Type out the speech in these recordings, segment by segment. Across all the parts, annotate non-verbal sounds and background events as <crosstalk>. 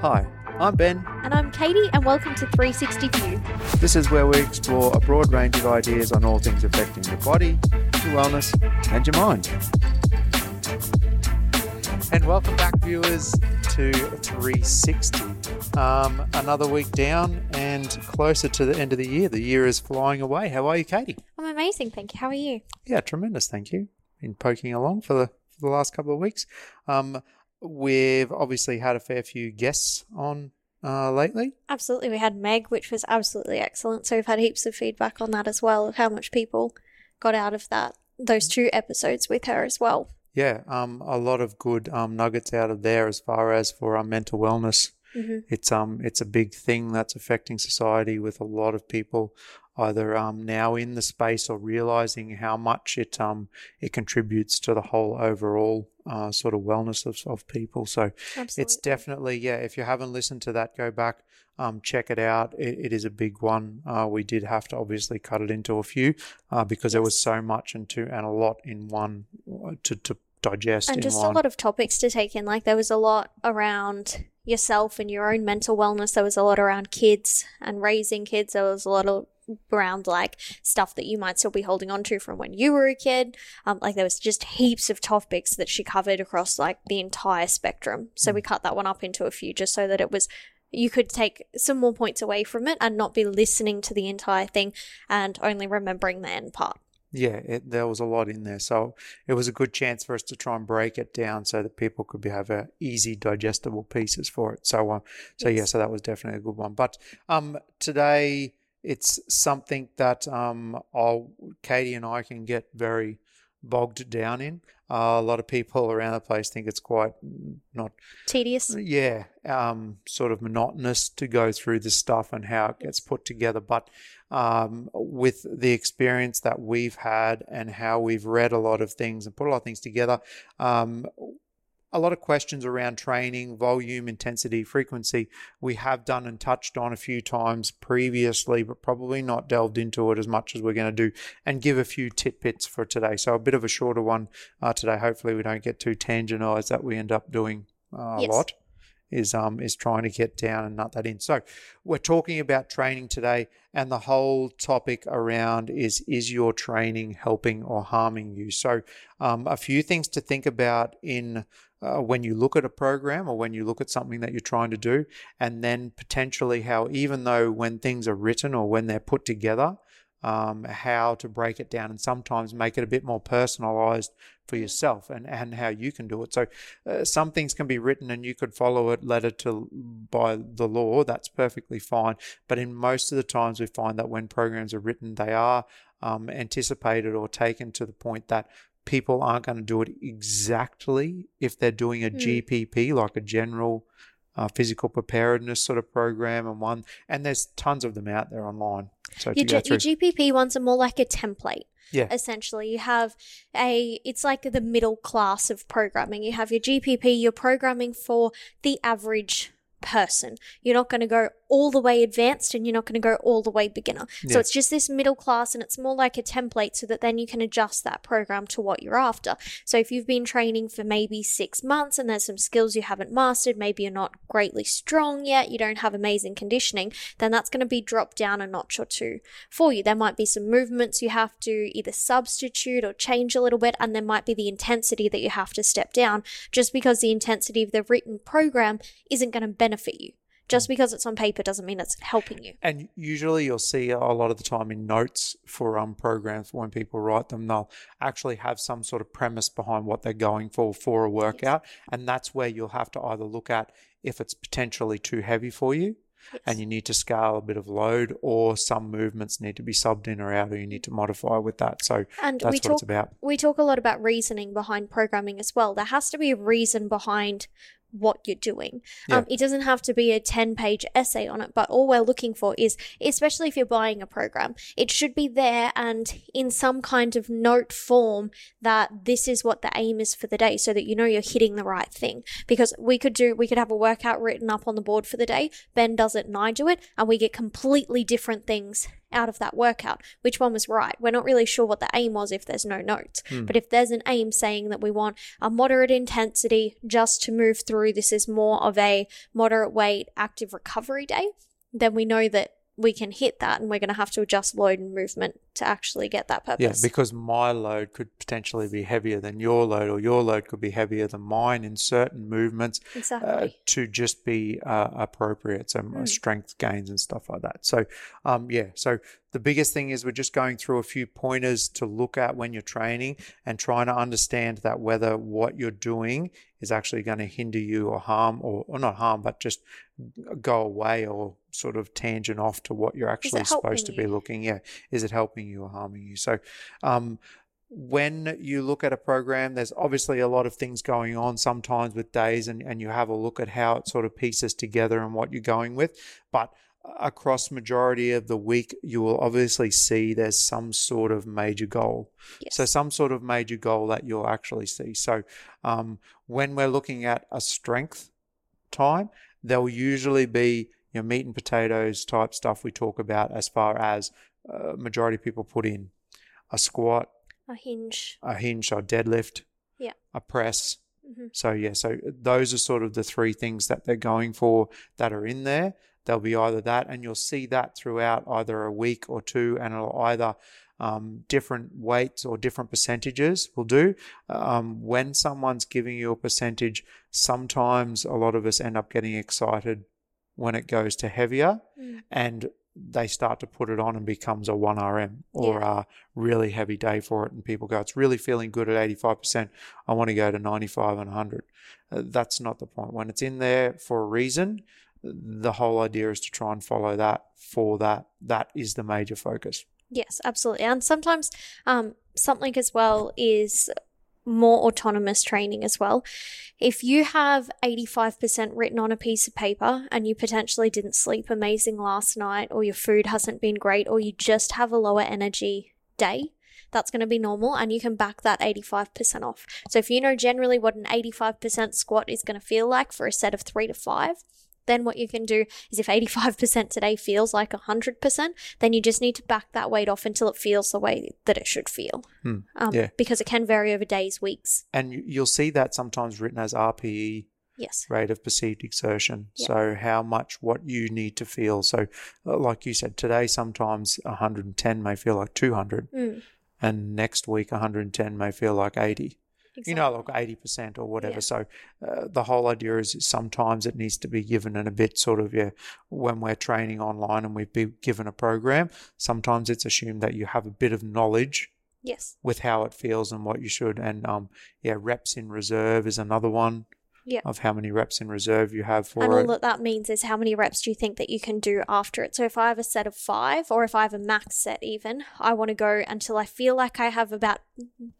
Hi, I'm Ben. And I'm Katie, and welcome to 360 View. This is where we explore a broad range of ideas on all things affecting your body, your wellness, and your mind. And welcome back, viewers, to 360. Um, another week down and closer to the end of the year. The year is flying away. How are you, Katie? I'm amazing, thank you. How are you? Yeah, tremendous. Thank you. Been poking along for the for the last couple of weeks. Um, we've obviously had a fair few guests on uh, lately. Absolutely. We had Meg, which was absolutely excellent. So we've had heaps of feedback on that as well of how much people got out of that those two episodes with her as well. Yeah, um, a lot of good um, nuggets out of there as far as for our mental wellness. Mm-hmm. It's um it's a big thing that's affecting society with a lot of people either um now in the space or realizing how much it um it contributes to the whole overall uh, sort of wellness of, of people. So Absolutely. it's definitely yeah. If you haven't listened to that, go back. Um, check it out. It, it is a big one. Uh, we did have to obviously cut it into a few uh, because there was so much and to and a lot in one uh, to to digest and in just one. a lot of topics to take in. Like there was a lot around yourself and your own mental wellness. There was a lot around kids and raising kids. There was a lot of around like stuff that you might still be holding on to from when you were a kid. Um, like there was just heaps of topics that she covered across like the entire spectrum. So we cut that one up into a few just so that it was you could take some more points away from it and not be listening to the entire thing and only remembering the end part. Yeah, it, there was a lot in there, so it was a good chance for us to try and break it down so that people could be, have a easy digestible pieces for it. So, um, so yeah, so that was definitely a good one. But um, today it's something that um, I'll, Katie and I can get very bogged down in. Uh, a lot of people <laughs> around the place think it's quite not Tedious. yeah, um, sort of monotonous to go through this stuff and how it gets put together. But um, with the experience that we've had and how we've read a lot of things and put a lot of things together, um, a lot of questions around training, volume, intensity, frequency, we have done and touched on a few times previously, but probably not delved into it as much as we're going to do and give a few tidbits for today. So a bit of a shorter one uh, today. Hopefully, we don't get too tangentized that we end up doing uh, a lot. Is um is trying to get down and nut that in. So we're talking about training today, and the whole topic around is is your training helping or harming you? So um, a few things to think about in uh, when you look at a program or when you look at something that you're trying to do, and then potentially how even though when things are written or when they're put together, um, how to break it down and sometimes make it a bit more personalized for yourself and, and how you can do it. So uh, some things can be written and you could follow it letter to by the law. That's perfectly fine. But in most of the times, we find that when programs are written, they are um, anticipated or taken to the point that people aren't going to do it exactly if they're doing a Hmm. GPP, like a general uh, physical preparedness sort of program, and one, and there's tons of them out there online. So Your, G- your GPP ones are more like a template. yeah, Essentially, you have a, it's like the middle class of programming. You have your GPP, you're programming for the average person. You're not going to go all the way advanced and you're not going to go all the way beginner. So it's just this middle class and it's more like a template so that then you can adjust that program to what you're after. So if you've been training for maybe six months and there's some skills you haven't mastered, maybe you're not greatly strong yet, you don't have amazing conditioning, then that's going to be dropped down a notch or two for you. There might be some movements you have to either substitute or change a little bit, and there might be the intensity that you have to step down just because the intensity of the written program isn't going to benefit you. Just because it's on paper doesn't mean it's helping you. And usually you'll see a lot of the time in notes for um programs when people write them, they'll actually have some sort of premise behind what they're going for for a workout. And that's where you'll have to either look at if it's potentially too heavy for you and you need to scale a bit of load or some movements need to be subbed in or out or you need to modify with that. So And that's we what talk it's about. we talk a lot about reasoning behind programming as well. There has to be a reason behind what you're doing. Um, it doesn't have to be a 10 page essay on it, but all we're looking for is, especially if you're buying a program, it should be there and in some kind of note form that this is what the aim is for the day so that you know you're hitting the right thing. Because we could do, we could have a workout written up on the board for the day. Ben does it and I do it, and we get completely different things out of that workout. Which one was right? We're not really sure what the aim was if there's no notes. Hmm. But if there's an aim saying that we want a moderate intensity just to move through, this is more of a moderate weight active recovery day, then we know that we can hit that and we're going to have to adjust load and movement to actually get that Yeah, purpose. because my load could potentially be heavier than your load, or your load could be heavier than mine in certain movements uh, exactly. to just be uh, appropriate. So Mm. strength gains and stuff like that. So, um, yeah. So the biggest thing is we're just going through a few pointers to look at when you're training and trying to understand that whether what you're doing is actually going to hinder you or harm, or, or not harm, but just go away or sort of tangent off to what you're actually supposed to be you? looking. Yeah, is it helping you or harming you? So, um, when you look at a program, there's obviously a lot of things going on sometimes with days, and, and you have a look at how it sort of pieces together and what you're going with. But across majority of the week, you will obviously see there's some sort of major goal. yes. So some sort of major goal that you'll actually see. So um, when we're looking at a strength time, there'll usually be your meat and potatoes type stuff we talk about as far as uh, majority of people put in a squat, a hinge. a hinge or deadlift, Yeah. a press. hmm So yeah, so those are sort of the three things that they're going for that are in there. There'll be either that, and you'll see that throughout either a week or two, and it'll either um, different weights or different percentages will do. Um, when someone's giving you a percentage, sometimes a lot of us end up getting excited when it goes to heavier Mm. and they start to put it on and becomes a 1RM or a really heavy day for it. And people go, it's really feeling good at 85%. I want to go to 95 and 100. Uh, that's not the point. When it's in there for a reason, the whole idea is to try and follow that for that. That is the major focus. Yes, absolutely. And sometimes um, something as well is more autonomous training as well. If you have 85% written on a piece of paper and you potentially didn't sleep amazing last night, or your food hasn't been great, or you just have a lower energy day, that's going to be normal and you can back that 85% off. So if you know generally what an 85% squat is going to feel like for a set of three to five, then what you can do is if 85% today feels like 100%, then you just need to back that weight off until it feels the way that it should feel. Hmm, Um, yeah. Because it can vary over days, weeks. And you- you'll see that sometimes written as RPE, Yes. rate of perceived exertion. Yeah. So how much what you need to feel. So uh, like you said today sometimes 110 may feel like 200 Mm, and next week 110 may feel like 80. Exactly. You know like 80% or whatever. Yeah. So uh, the whole idea is sometimes it needs to be given in a bit sort of yeah when we're training online and we've been given a program, sometimes it's assumed that you have a bit of knowledge Yes. with how it feels and what you should and um yeah reps in reserve is another one Yeah. of how many reps in reserve you have for And it. all that that means is how many reps do you think that you can do after it? So if I have a set of five, or if I have a max set even, I want to go until I feel like I have about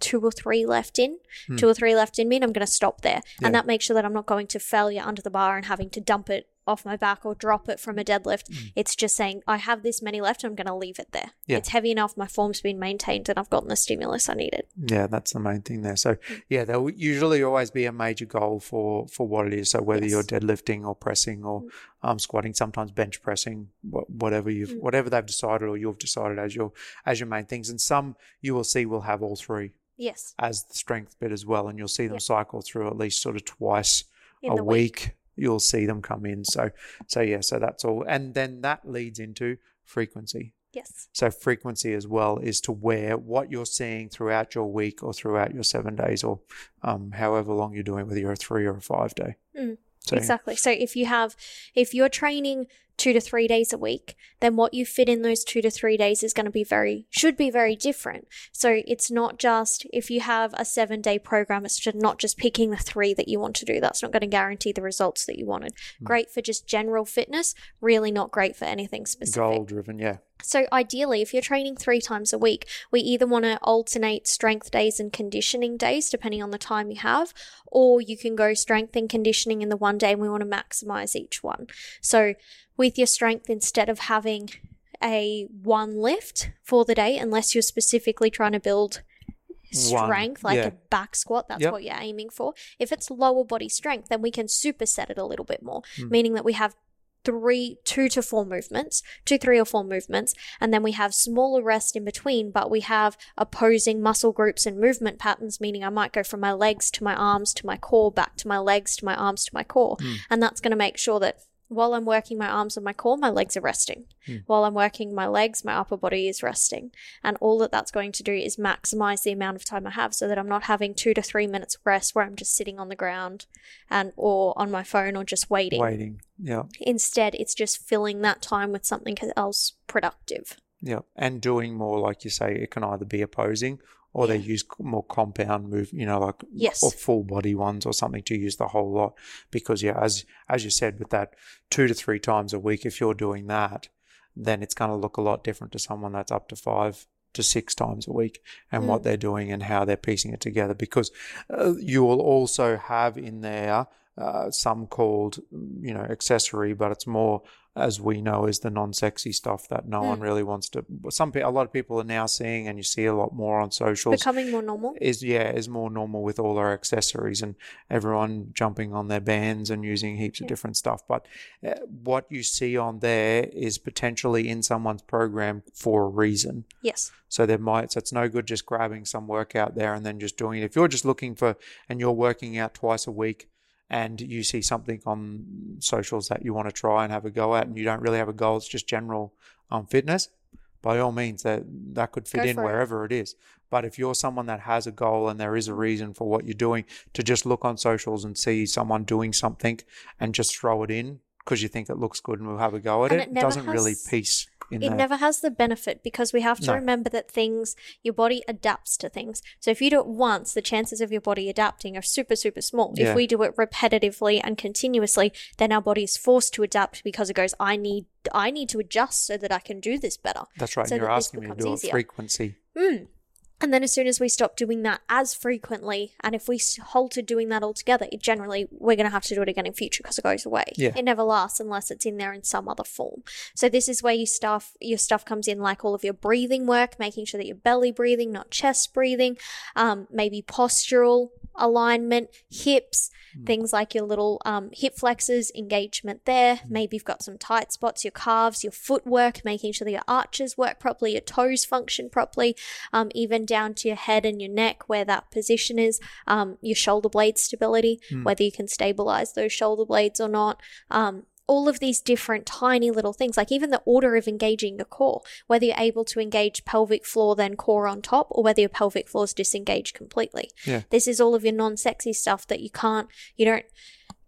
two or three left in, Hmm. two or three left in me, and I'm going to stop there. Yeah. And that makes sure that I'm not going to failure under the bar and having to dump it off my back or drop it from a deadlift. It's just saying I have this many left, I'm going to leave it there. Yeah. It's heavy enough, my form's been maintained, and I've gotten the stimulus I needed. Yeah, that's the main thing there. So Mm. yeah, there will usually always be a major goal for for what it is. So whether Yes. you're deadlifting or pressing or um, squatting, sometimes bench pressing, whatever you've Mm. whatever they've decided or you've decided as your as your main things. And some you will see will have all three Yes. as the strength bit as well, and you'll see them Yeah. cycle through at least sort of twice In a the week. You'll see them come in. So so yeah, so that's all, and then that leads into frequency. Yes. So frequency as well is to where what you're seeing throughout your week or throughout your seven days or um, however long you're doing, whether you're a three or a five day. Mm, So. Exactly. So if you have, if you're training two to three days a week, then what you fit in those two to three days is going to be very, should be very different. So it's not just, if you have a seven day program, it's just not just picking the three that you want to do. That's not going to guarantee the results that you wanted. Hmm. Great for just general fitness, really not great for anything specific. Goal driven, yeah. So ideally, if you're training three times a week, we either want to alternate strength days and conditioning days, depending on the time you have, or you can go strength and conditioning in the one day, and we want to maximize each one. So with your strength, instead of having a one lift for the day, unless you're specifically trying to build One, strength, like yeah. a back squat, that's Yep. what you're aiming for. If it's lower body strength, then we can superset it a little bit more, Hmm. meaning that we have three, two to four movements, two, three or four movements, and then we have smaller rest in between, but we have opposing muscle groups and movement patterns, meaning I might go from my legs to my arms to my core, back to my legs to my arms to my core. And that's going to make sure that while I'm working my arms and my core, my legs are resting. Hmm. While I'm working my legs, my upper body is resting. And all that that's going to do is maximize the amount of time I have so that I'm not having two to three minutes rest where I'm just sitting on the ground and or on my phone or just waiting. Waiting. Yeah. Instead, it's just filling that time with something else productive. Yeah. And doing more, like you say, it can either be opposing or they use more compound move, you know, like Yes. or full body ones or something to use the whole lot. Because yeah, as as you said, with that two to three times a week, if you're doing that, then it's going to look a lot different to someone that's up to five to six times a week and what Mm. they're doing and how they're piecing it together. Because uh, you will also have in there uh, some called, you know, accessory, but it's more as we know is the non-sexy stuff that no one Mm. really wants to. Some a lot of people are now seeing, and you see a lot more on socials Becoming more normal. is yeah is more normal with all our accessories and everyone jumping on their bands and using heaps of different stuff but uh, what you see on there is potentially in someone's program for a reason Yes. so there might so it's no good just grabbing some workout there and then just doing it if you're just looking for and you're working out twice a week and you see something on socials that you want to try and have a go at and you don't really have a goal it's just general um, fitness by all means that that could fit Go in for it. wherever it is but if you're someone that has a goal and there is a reason for what you're doing to just look on socials and see someone doing something and just throw it in because you think it looks good and we'll have a go at And it, it doesn't really has- piece in It there never has the benefit because we have to No. remember that things, your body adapts to things. So if you do it once, the chances of your body adapting are super, super small. Yeah. If we do it repetitively and continuously, then our body is forced to adapt because it goes, I need, I need to adjust so that I can do this better. that's right so you're that asking me to do easier. it frequency Mm. And then as soon as we stop doing that as frequently, and if we halted doing that altogether, it generally we're going to have to do it again in future because it goes away. Yeah. It never lasts unless it's in there in some other form. So this is where your stuff your stuff comes in, like all of your breathing work, making sure that you're belly breathing, not chest breathing, um, maybe postural alignment, hips, things like your little um, hip flexors, engagement there. Maybe you've got some tight spots, your calves, your footwork, making sure that your arches work properly, your toes function properly, um, even down to your head and your neck where that position is, um, your shoulder blade stability, Mm. whether you can stabilize those shoulder blades or not. Um, all of these different tiny little things, like even the order of engaging your core, whether you're able to engage pelvic floor, then core on top, or whether your pelvic floor is disengaged completely. Yeah. This is all of your non sexy stuff that you can't, you don't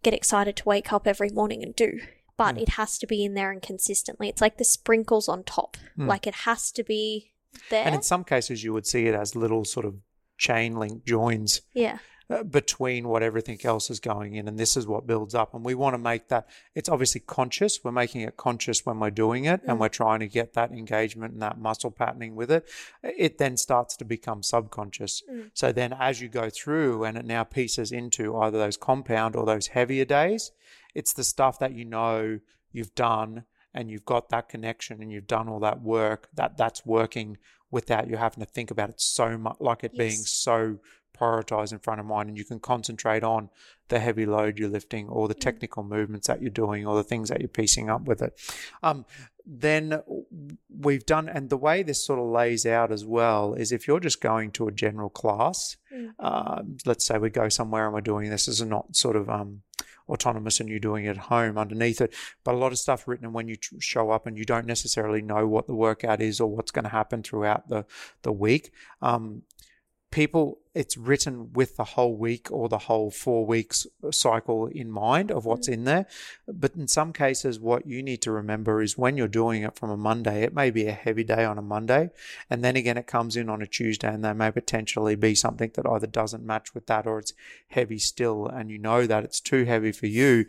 get excited to wake up every morning and do. But Yeah. it has to be in there and consistently. It's like the sprinkles on top. Mm. Like it has to be there. and in some cases you would see it as little sort of chain link joins yeah. Uh, between what everything else is going in and this is what builds up and we want to make that it's obviously conscious we're making it conscious when we're doing it and Mm. we're trying to get that engagement and that muscle patterning with it it then starts to become subconscious Mm. so then as you go through and it now pieces into either those compound or those heavier days it's the stuff that you know you've done and you've got that connection and you've done all that work that that's working without you having to think about it so much like it being so prioritized in front of mind and you can concentrate on the heavy load you're lifting or the Mm. technical movements that you're doing or the things that you're piecing up with it um, then we've done and the way this sort of lays out as well is if you're just going to a general class Mm. um, let's say we go somewhere and we're doing this as a not sort of um, autonomous and you're doing it at home underneath it but a lot of stuff written when you show up and you don't necessarily know what the workout is or what's going to happen throughout the the week um, people it's written with the whole week or the whole four weeks cycle in mind of what's mm. in there. But in some cases what you need to remember is when you're doing it from a monday it may be a heavy day on a monday and then again it comes in on a tuesday and there may potentially be something that either doesn't match with that or it's heavy still and you know that it's too heavy for you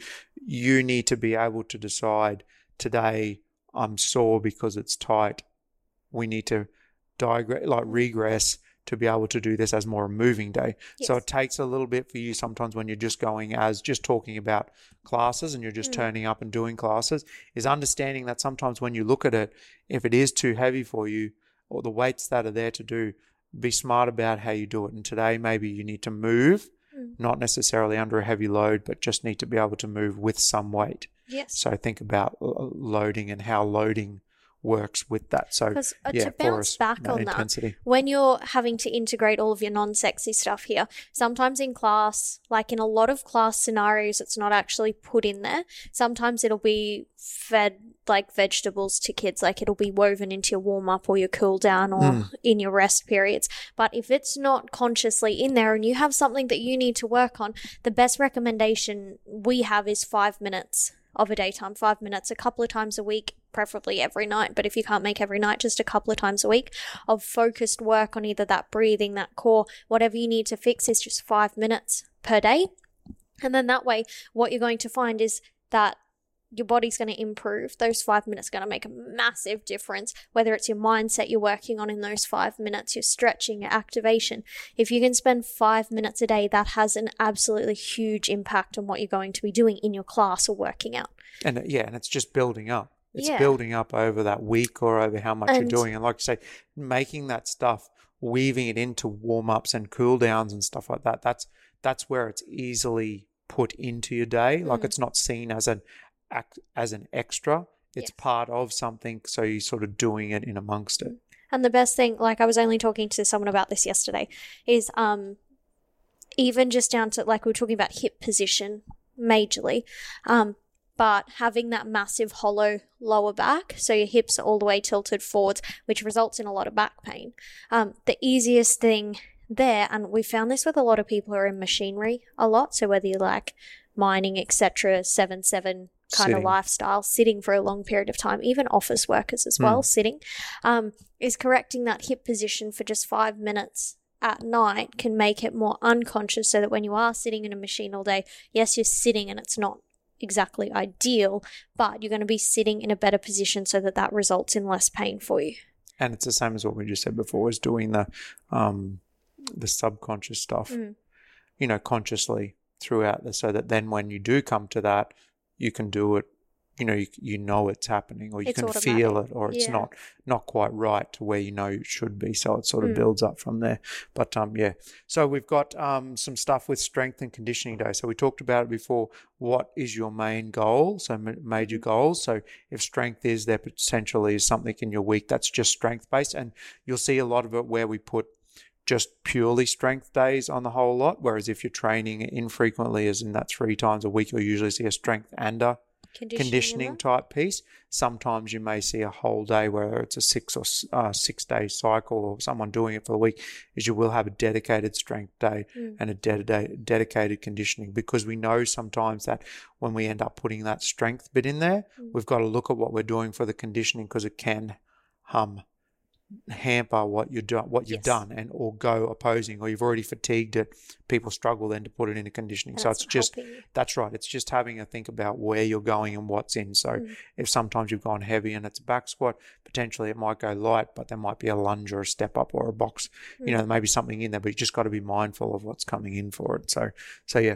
you need to be able to decide today i'm sore because it's tight. We need to digress like regress to be able to do this as more a moving day. So it takes a little bit for you sometimes when you're just going as just talking about classes and you're just Mm. turning up and doing classes, is understanding that sometimes when you look at it, if it is too heavy for you or the weights that are there to do, be smart about how you do it. And today maybe you need to move, Mm. not necessarily under a heavy load, but just need to be able to move with some weight. Yes. So think about loading and how loading works with that. So Because uh, yeah, to bounce back on that, when you're having to integrate all of your non sexy stuff here, sometimes in class, like in a lot of class scenarios, it's not actually put in there. Sometimes it'll be fed like vegetables to kids, like it'll be woven into your warm up or your cool down or Mm. in your rest periods. But if it's not consciously in there and you have something that you need to work on, the best recommendation we have is five minutes of a daytime, five minutes a couple of times a week, preferably every night. But if you can't make every night, just a couple of times a week of focused work on either that breathing, that core, whatever you need to fix is just five minutes per day. And then that way, what you're going to find is that your body's going to improve. Those five minutes are going to make a massive difference, whether it's your mindset you're working on in those five minutes, your stretching, your activation. If you can spend five minutes a day, that has an absolutely huge impact on what you're going to be doing in your class or working out. And uh, yeah, and it's just building up. It's Yeah. building up over that week or over how much And- you're doing. And like you say, making that stuff, weaving it into warm ups and cool downs and stuff like that. That's that's where it's easily put into your day. Like Mm. it's not seen as an act as an extra. It's Yes. part of something. So you're sort of doing it in amongst it. And the best thing, like I was only talking to someone about this yesterday, is um even just down to like we were talking about hip position majorly, um, but having that massive hollow lower back, so your hips are all the way tilted forwards, which results in a lot of back pain. Um, the easiest thing there, and we found this with a lot of people who are in machinery a lot. So whether you like mining, etc., seven seven kind of lifestyle, sitting for a long period of time, even office workers as well, sitting, um, is correcting that hip position for just five minutes at night can make it more unconscious so that when you are sitting in a machine all day, yes, you're sitting and it's not exactly ideal, but you're going to be sitting in a better position so that that results in less pain for you. And it's the same as what we just said before, is doing the um the subconscious stuff, Mm. you know, consciously throughout the so that then when you do come to that, you can do it, you know, you, you know it's happening or you It's can feel it or it's Yeah. not not quite right to where you know it should be. So it sort of Mm. builds up from there. But um yeah. So we've got um some stuff with strength and conditioning day. So we talked about it before. What is your main goal? So major Mm-hmm. goals. So if strength is there potentially is something in your week that's just strength based and you'll see a lot of it where we put just purely strength days on the whole lot. Whereas if you're training infrequently, as in that three times a week, you'll usually see a strength and a Conditioning, conditioning type piece. Sometimes you may see a whole day where it's a six or uh, six day cycle, or someone doing it for the week. Is you will have a dedicated strength day Mm. and a dedicated dedicated conditioning because we know sometimes that when we end up putting that strength bit in there, Mm. we've got to look at what we're doing for the conditioning because it can hum hamper what you're doing what you've Yes. done and or go opposing or you've already fatigued it people struggle then to put it into conditioning and so it's just helping that's right. It's just having a think about where you're going and what's in. So Mm. if sometimes you've gone heavy and it's a back squat, potentially it might go light, but there might be a lunge or a step up or a box. You know, there may be something in there, but you just got to be mindful of what's coming in for it. So, so yeah.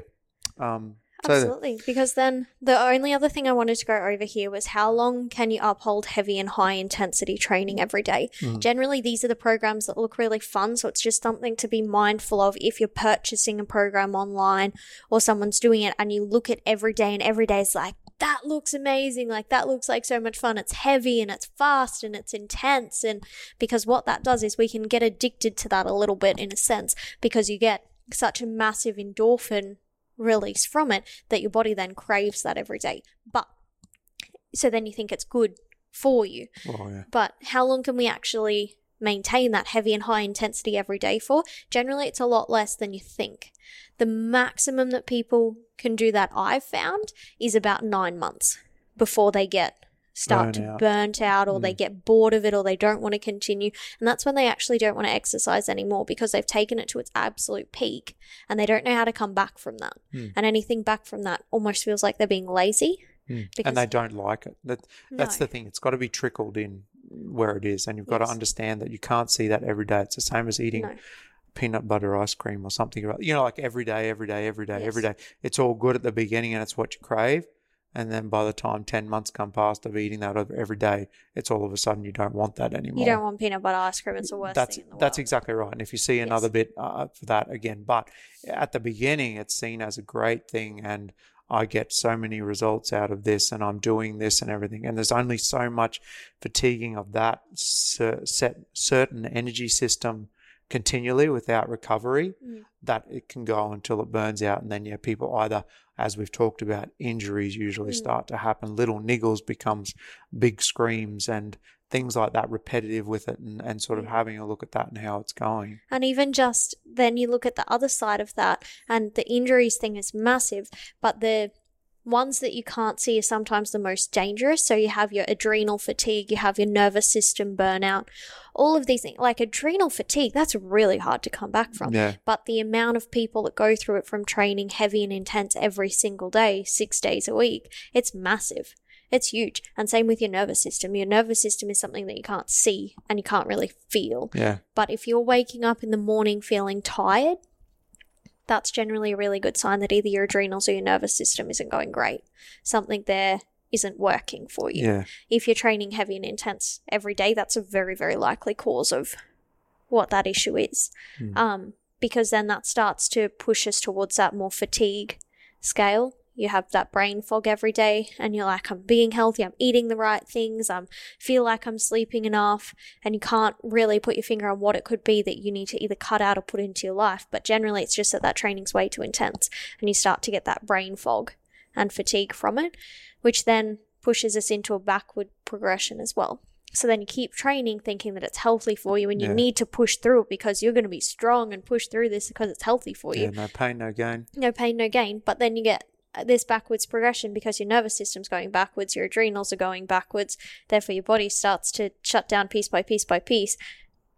Um, Absolutely. Because then the only other thing I wanted to go over here was how long can you uphold heavy and high intensity training every day? Mm. Generally, these are the programs that look really fun. So it's just something to be mindful of if you're purchasing a program online or someone's doing it and you look at every day and every day is like, that looks amazing. Like, that looks like so much fun. It's heavy and it's fast and it's intense. And because what that does is we can get addicted to that a little bit in a sense because you get such a massive endorphin release from it that your body then craves that every day. But so then you think it's good for you. oh yeah, But how long can we actually maintain that heavy and high intensity every day for? Generally, it's a lot less than you think. The maximum that people can do that I've found is about nine months before they get start Burn to out. burnt out or they get bored of it or they don't want to continue and that's when they actually don't want to exercise anymore because they've taken it to its absolute peak and they don't know how to come back from that Hmm. and anything back from that almost feels like they're being lazy Mm. And they don't like it. That that's No. the thing. It's got to be trickled in where it is, and you've got Yes. to understand that you can't see that every day. It's the same as eating No. peanut butter ice cream or something. You know, like every day, every day, every day, every day. It's all good at the beginning, and it's what you crave. And then by the time ten months come past of eating that every day, it's all of a sudden you don't want that anymore. you don't want peanut butter ice cream it's the worst that's thing in the that's world exactly right. And if you see another Yes. bit uh, for that again, but at the beginning, it's seen as a great thing, and I get so many results out of this and I'm doing this and everything. And there's only so much fatiguing of that set certain energy system continually without recovery Mm. that it can go until it burns out. And then, yeah, people either, as we've talked about, injuries usually Mm. start to happen. Little niggles becomes big screams and things like that repetitive with it and, and sort of having a look at that and how it's going. And even just then you look at the other side of that, and the injuries thing is massive, but the ones that you can't see are sometimes the most dangerous. So you have your adrenal fatigue, you have your nervous system burnout, all of these things. Like adrenal fatigue, that's really hard to come back from. Yeah. But the amount of people that go through it from training heavy and intense every single day, six days a week, it's massive. It's huge. And same with your nervous system. Your nervous system is something that you can't see and you can't really feel. Yeah. But if you're waking up in the morning feeling tired, that's generally a really good sign that either your adrenals or your nervous system isn't going great. Something there isn't working for you. Yeah. If you're training heavy and intense every day, that's a very, very likely cause of what that issue is. Mm. Um, because then that starts to push us towards that more fatigue scale. You have that brain fog every day, and you're like, I'm being healthy, I'm eating the right things, I'm feel like I'm sleeping enough, and you can't really put your finger on what it could be that you need to either cut out or put into your life. But generally, it's just that that training's way too intense, and you start to get that brain fog and fatigue from it, which then pushes us into a backward progression as well. So then you keep training thinking that it's healthy for you and you Yeah. need to push through it because you're going to be strong and push through this because it's healthy for you Yeah. No pain, no gain. no pain, no gain. But then you get this backwards progression because your nervous system's going backwards, your adrenals are going backwards, therefore your body starts to shut down piece by piece by piece.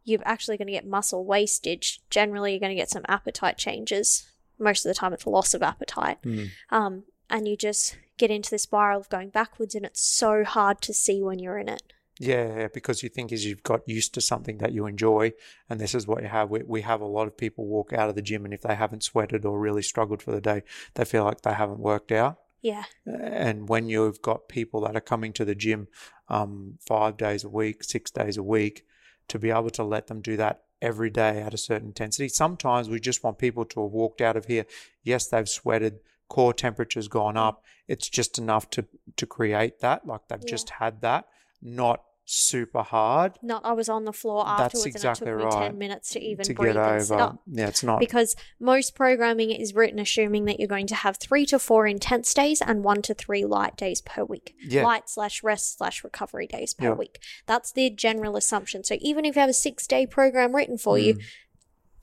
You're actually going to get muscle wastage. Generally, you're going to get some appetite changes. Most of the time, it's a loss of appetite. Mm. Um, and you just get into the spiral of going backwards, and it's so hard to see when you're in it. Yeah, because you think as you've got used to something that you enjoy, and this is what you have. We, we have a lot of people walk out of the gym, and if they haven't sweated or really struggled for the day, they feel like they haven't worked out. Yeah, And when you've got people that are coming to the gym um, five days a week, six days a week, to be able to let them do that every day at a certain intensity. Sometimes we just want people to have walked out of here. Yes, they've sweated, core temperature's gone up. It's just enough to to create that, like they've Yeah. just had that, not super hard not I was on the floor That's afterwards, exactly and it took me right. ten minutes to even to breathe get and sit over. up. Yeah, it's not. because most programming is written assuming that you're going to have three to four intense days and one to three light days per week. Yeah. Light slash rest slash recovery days per Yeah. week. That's the general assumption. So even if you have a six day program written for you, Mm.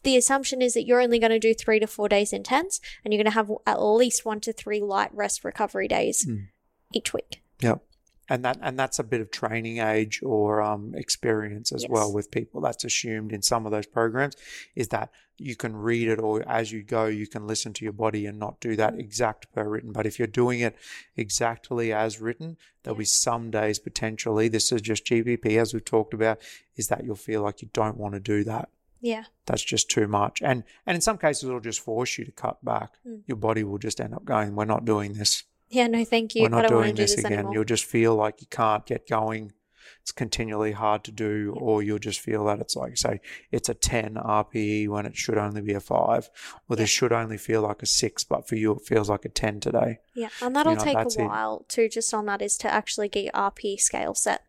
the assumption is that you're only going to do three to four days intense and you're going to have at least one to three light rest recovery days Mm. each week. Yep. And that and that's a bit of training age or um, experience as well with people. That's assumed in some of those programs is that you can read it or as you go you can listen to your body and not do that exact per written. But if you're doing it exactly as written, there'll be some days potentially. This is just GPP as we've talked about. Is that you'll feel like you don't want to do that. Yeah. That's just too much. And and in some cases it'll just force you to cut back. Mm. Your body will just end up going, we're not doing this. Yeah, no, thank you. We're I not don't want to doing do this this again. anymore. You'll just feel like you can't get going. It's continually hard to do, Yeah. or you'll just feel that it's like, say, it's a 10 RPE when it should only be a five, or Yeah. this should only feel like a six, but for you it feels like a 10 today. Yeah, and that'll know, take a that's it. while too. Just on that is to actually get your RP scale set.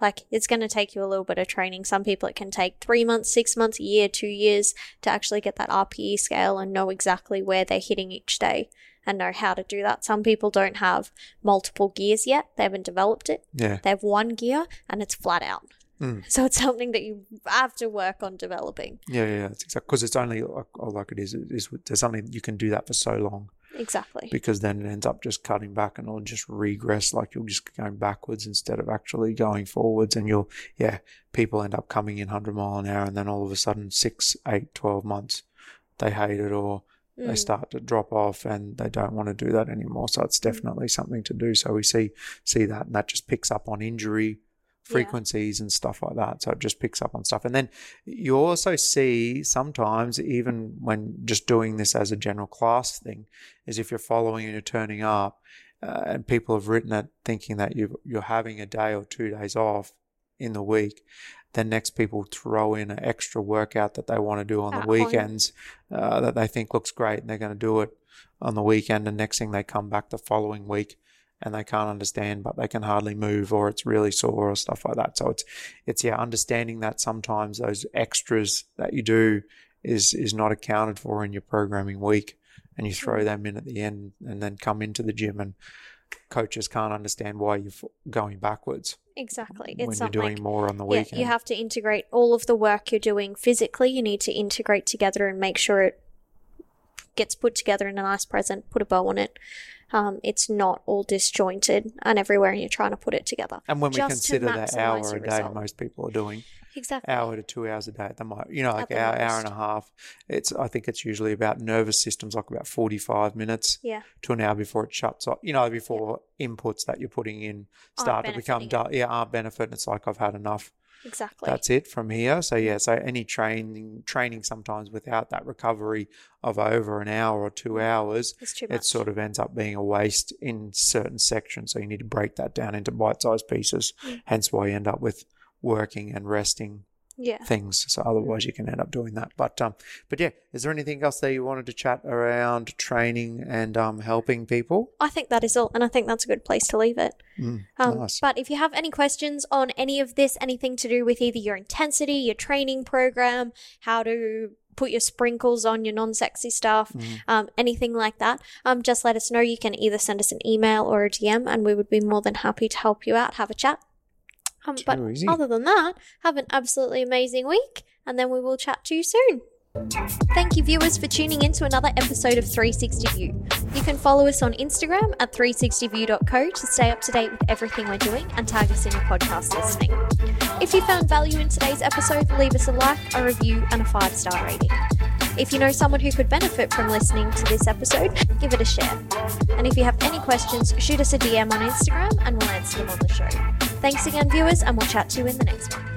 Like it's going to take you a little bit of training. Some people it can take three months, six months, a year, two years to actually get that RPE scale and know exactly where they're hitting each day and know how to do that. Some people don't have multiple gears yet; they haven't developed it. Yeah. They have one gear and it's flat out. Mm. So it's something that you have to work on developing. Yeah, yeah, that's exactly because it's only like, oh, like it is. It is there's something you can do that for so long Exactly. because then it ends up just cutting back and it'll just regress. Like you're just going backwards instead of actually going forwards. And you'll, yeah, people end up coming in 100 mile an hour and then all of a sudden, six, eight, 12 months, they hate it or they Mm. start to drop off and they don't want to do that anymore. So it's definitely something to do. So we see see that and that just picks up on injury frequencies and stuff like that. So it just picks up on stuff. And then you also see sometimes even when just doing this as a general class thing is if you're following and you're turning up uh, and people have written it thinking that you you're having a day or two days off in the week then next people throw in an extra workout that they want to do on the weekends uh, that they think looks great and they're going to do it on the weekend and next thing they come back the following week and they can't understand but they can hardly move or it's really sore or stuff like that. So it's it's yeah understanding that sometimes those extras that you do is is not accounted for in your programming week and you throw them in at the end and then come into the gym and coaches can't understand why you're going backwards Exactly. when It's you're not doing like more on the weekend. yeah, you have to integrate all of the work you're doing physically. You need to integrate together and make sure it gets put together in a nice present. Put a bow on it. Um, it's not all disjointed and everywhere, and you're trying to put it together. and when we consider that hour a day most people are doing Exactly. hour to two hours a day at the mo you know like hour hour and a half it's i think it's usually about nervous systems like about 45 minutes Yeah. to an hour before it shuts off you know before inputs that you're putting in start to become dull yeah aren't benefit it's like i've had enough Exactly. that's it from here so yeah so any training training sometimes without that recovery of over an hour or two hours it sort of ends up being a waste in certain sections. So you need to break that down into bite sized pieces. Mm. Hence why you end up with working and resting yeah. things. So otherwise you can end up doing that. But um but yeah, is there anything else that you wanted to chat around training and um helping people? I think that is all, and I think that's a good place to leave it. Mm, Um, nice. But if you have any questions on any of this, anything to do with either your intensity, your training program, how to put your sprinkles on your non-sexy stuff, Mm. um, anything like that, um, just let us know. You can either send us an email or a DM, and we would be more than happy to help you out, have a chat. Um, but easy. other than that, have an absolutely amazing week, and then we will chat to you soon. Thank you, viewers, for tuning in to another episode of 360 View. You can follow us on Instagram at 360view.co to stay up to date with everything we're doing and tag us in your podcast listening. If you found value in today's episode, leave us a like, a review, and a five star rating. If you know someone who could benefit from listening to this episode, give it a share. And if you have any questions, shoot us a DM on Instagram and we'll answer them on the show. Thanks again, viewers, and we'll chat to you in the next one.